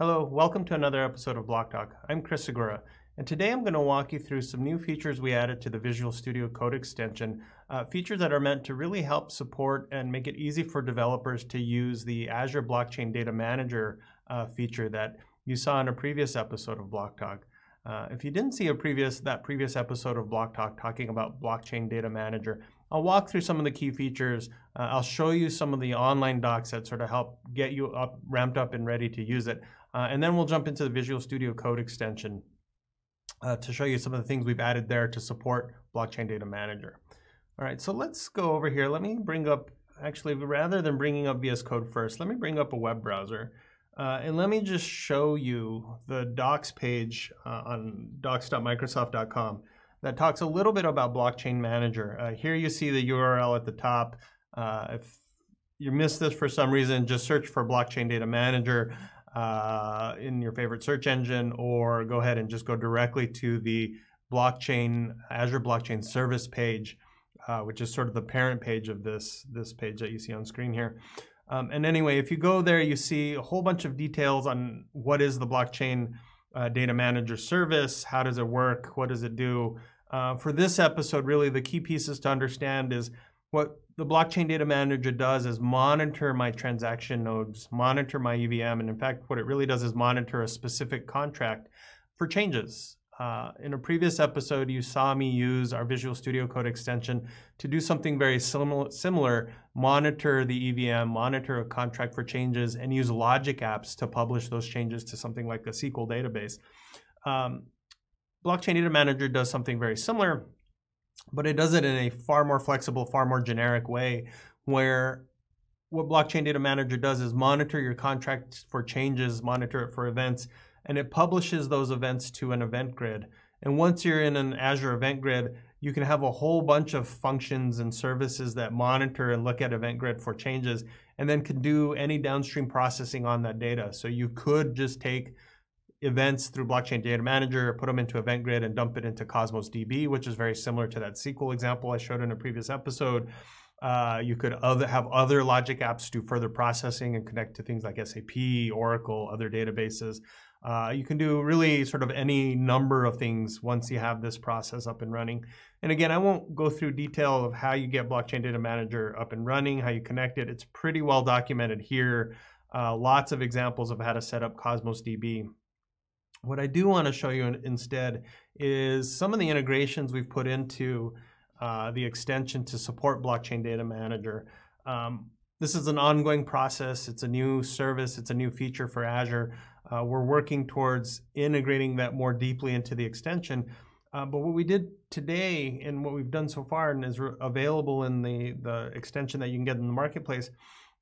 Hello, welcome to another episode of Block Talk. I'm Chris Segura, and today I'm going to walk you through some new features we added to the Visual Studio Code extension, uh, features that are meant to really help support and make it easy for developers to use the Azure Blockchain Data Manager uh, feature that you saw in a previous episode of Block Talk. Uh, if you didn't see a previous that previous episode of Block Talk talking about Blockchain Data Manager, I'll walk through some of the key features. Uh, I'll show you some of the online docs that sort of help get you up, ramped up and ready to use it. Uh, and then we'll jump into the Visual Studio Code extension uh, to show you some of the things we've added there to support Blockchain Data Manager. All right, so let's go over here. Let me bring up, actually, rather than bringing up VS Code first, let me bring up a web browser. Uh, and let me just show you the docs page uh, on docs.microsoft.com that talks a little bit about Blockchain Manager. Uh, here you see the URL at the top. Uh, if you missed this for some reason, just search for Blockchain Data Manager uh, in your favorite search engine, or go ahead and just go directly to the blockchain Azure Blockchain Service page, uh, which is sort of the parent page of this this page that you see on screen here. Um, and anyway, if you go there, you see a whole bunch of details on what is the blockchain uh, data manager service, how does it work, what does it do. Uh, for this episode, really the key pieces to understand is what the blockchain data manager does is monitor my transaction nodes, monitor my EVM, and in fact, what it really does is monitor a specific contract for changes. Uh, in a previous episode, you saw me use our Visual Studio Code extension to do something very similar, monitor the EVM, monitor a contract for changes, and use logic apps to publish those changes to something like a SQL database. Um, Blockchain Data Manager does something very similar, but it does it in a far more flexible, far more generic way where what Blockchain Data Manager does is monitor your contract for changes, monitor it for events, and it publishes those events to an event grid. And once you're in an Azure Event Grid, you can have a whole bunch of functions and services that monitor and look at Event Grid for changes, and then can do any downstream processing on that data. So you could just take events through Blockchain Data Manager, put them into Event Grid, and dump it into Cosmos DB, which is very similar to that SQL example I showed in a previous episode. Uh, you could other, have other logic apps do further processing and connect to things like SAP, Oracle, other databases. Uh, you can do really sort of any number of things once you have this process up and running. And again, I won't go through detail of how you get Blockchain Data Manager up and running, how you connect it. It's pretty well documented here. Uh, lots of examples of how to set up Cosmos DB. What I do want to show you instead is some of the integrations we've put into uh, the extension to support Blockchain Data Manager. Um, this is an ongoing process. It's a new service. It's a new feature for Azure. Uh, we're working towards integrating that more deeply into the extension. Uh, but what we did today and what we've done so far and is available in the, the extension that you can get in the marketplace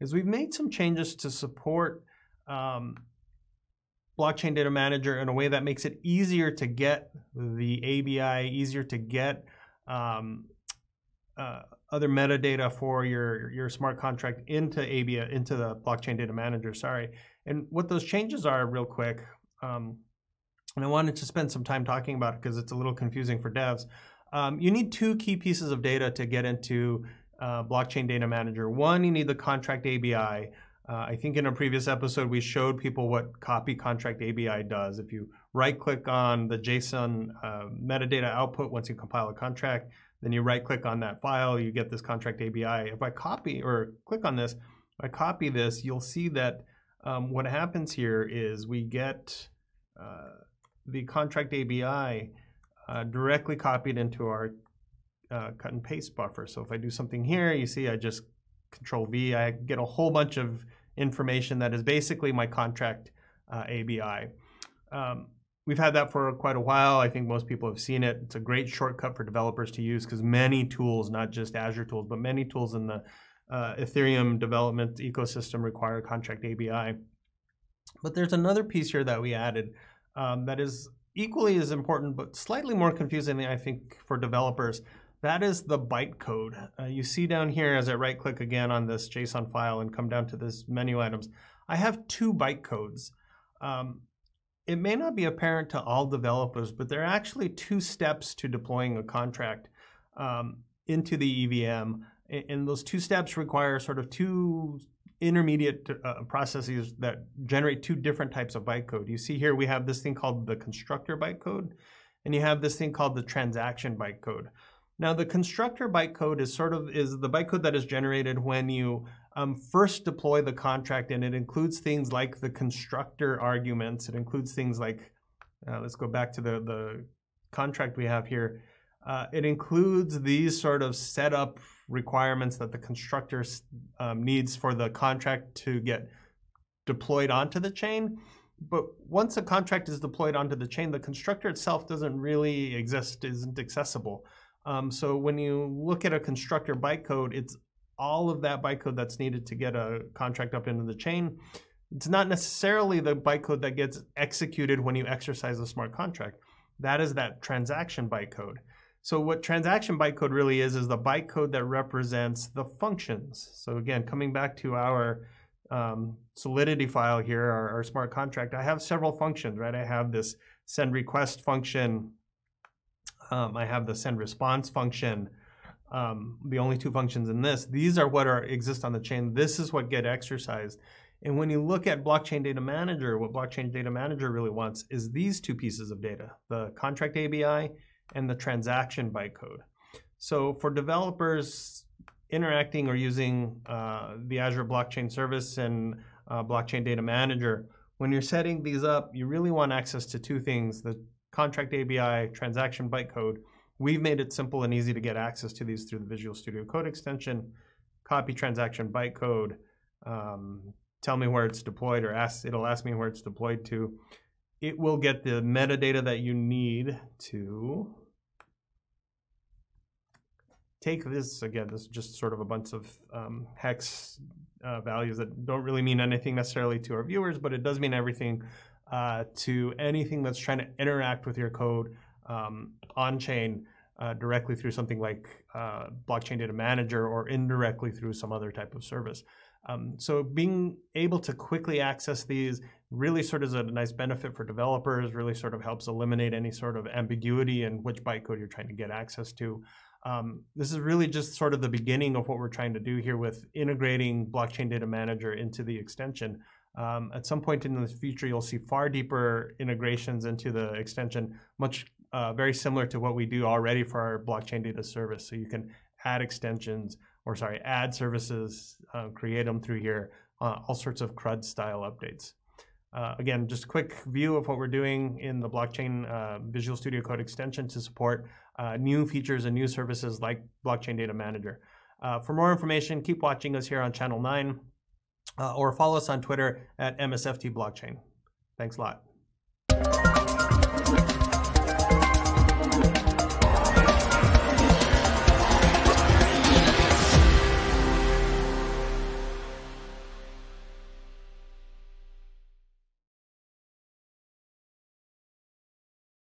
is we've made some changes to support um, blockchain data manager in a way that makes it easier to get the ABI, easier to get um, uh, other metadata for your your smart contract into ABI, into the blockchain data manager. Sorry, and what those changes are, real quick. Um, and I wanted to spend some time talking about it because it's a little confusing for devs. Um, you need two key pieces of data to get into uh, blockchain data manager. One, you need the contract ABI, I think in a previous episode, we showed people what copy contract ABI does. If you right click on the JSON uh, metadata output once you compile a contract, then you right click on that file, you get this contract ABI. If I copy or click on this, I copy this, you'll see that um, what happens here is we get uh, the contract ABI uh, directly copied into our uh, cut and paste buffer. So if I do something here, you see I just control V, I get a whole bunch of information that is basically my contract uh, ABI. Um, we've had that for quite a while. I think most people have seen it. It's a great shortcut for developers to use because many tools, not just Azure tools, but many tools in the uh, Ethereum development ecosystem require contract ABI. But there's another piece here that we added um, that is equally as important, but slightly more confusing, I think, for developers. That is the bytecode. Uh, you see down here as I right click again on this JSON file and come down to this menu items, I have two bytecodes. Um, it may not be apparent to all developers, but there are actually two steps to deploying a contract um, into the EVM. And those two steps require sort of two intermediate uh, processes that generate two different types of bytecode. You see here we have this thing called the constructor bytecode, and you have this thing called the transaction bytecode. Now the constructor bytecode is sort of is the bytecode that is generated when you um, first deploy the contract, and it includes things like the constructor arguments. It includes things like uh, let's go back to the the contract we have here. Uh, it includes these sort of setup requirements that the constructor um, needs for the contract to get deployed onto the chain. But once a contract is deployed onto the chain, the constructor itself doesn't really exist, isn't accessible. Um, so when you look at a constructor bytecode, it's all of that bytecode that's needed to get a contract up into the chain. It's not necessarily the bytecode that gets executed when you exercise a smart contract. That is that transaction bytecode. So what transaction bytecode really is, is the bytecode that represents the functions. So again, coming back to our um, Solidity file here, our, our, smart contract, I have several functions, right? I have this send request function. Um, I have the send response function. Um, the only two functions in this. These are what are exist on the chain. This is what get exercised. And when you look at Blockchain Data Manager, what Blockchain Data Manager really wants is these two pieces of data, the contract ABI and the transaction bytecode. So for developers interacting or using uh, the Azure Blockchain Service and uh, Blockchain Data Manager, when you're setting these up, you really want access to two things, the contract ABI, transaction bytecode. We've made it simple and easy to get access to these through the Visual Studio Code extension, copy transaction bytecode, um, tell me where it's deployed or ask, it'll ask me where it's deployed to. It will get the metadata that you need to take this again this is just sort of a bunch of um, hex uh, values that don't really mean anything necessarily to our viewers but it does mean everything uh, to anything that's trying to interact with your code um, on chain uh, directly through something like uh, blockchain data manager or indirectly through some other type of service um, so being able to quickly access these really sort of is a nice benefit for developers, really sort of helps eliminate any sort of ambiguity in which bytecode you're trying to get access to. Um, this is really just sort of the beginning of what we're trying to do here with integrating Blockchain Data Manager into the extension. Um, at some point in the future, you'll see far deeper integrations into the extension, much uh, very similar to what we do already for our blockchain data service. So you can add extensions, or sorry, add services, uh, create them through here, uh, all sorts of CRUD style updates. Again, just a quick view of what we're doing in the blockchain Visual Studio Code extension to support new features and new services like Blockchain Data Manager. For more information, keep watching us here on Channel 9 uh, Uh, or follow us on Twitter at MSFT Blockchain. Thanks a lot.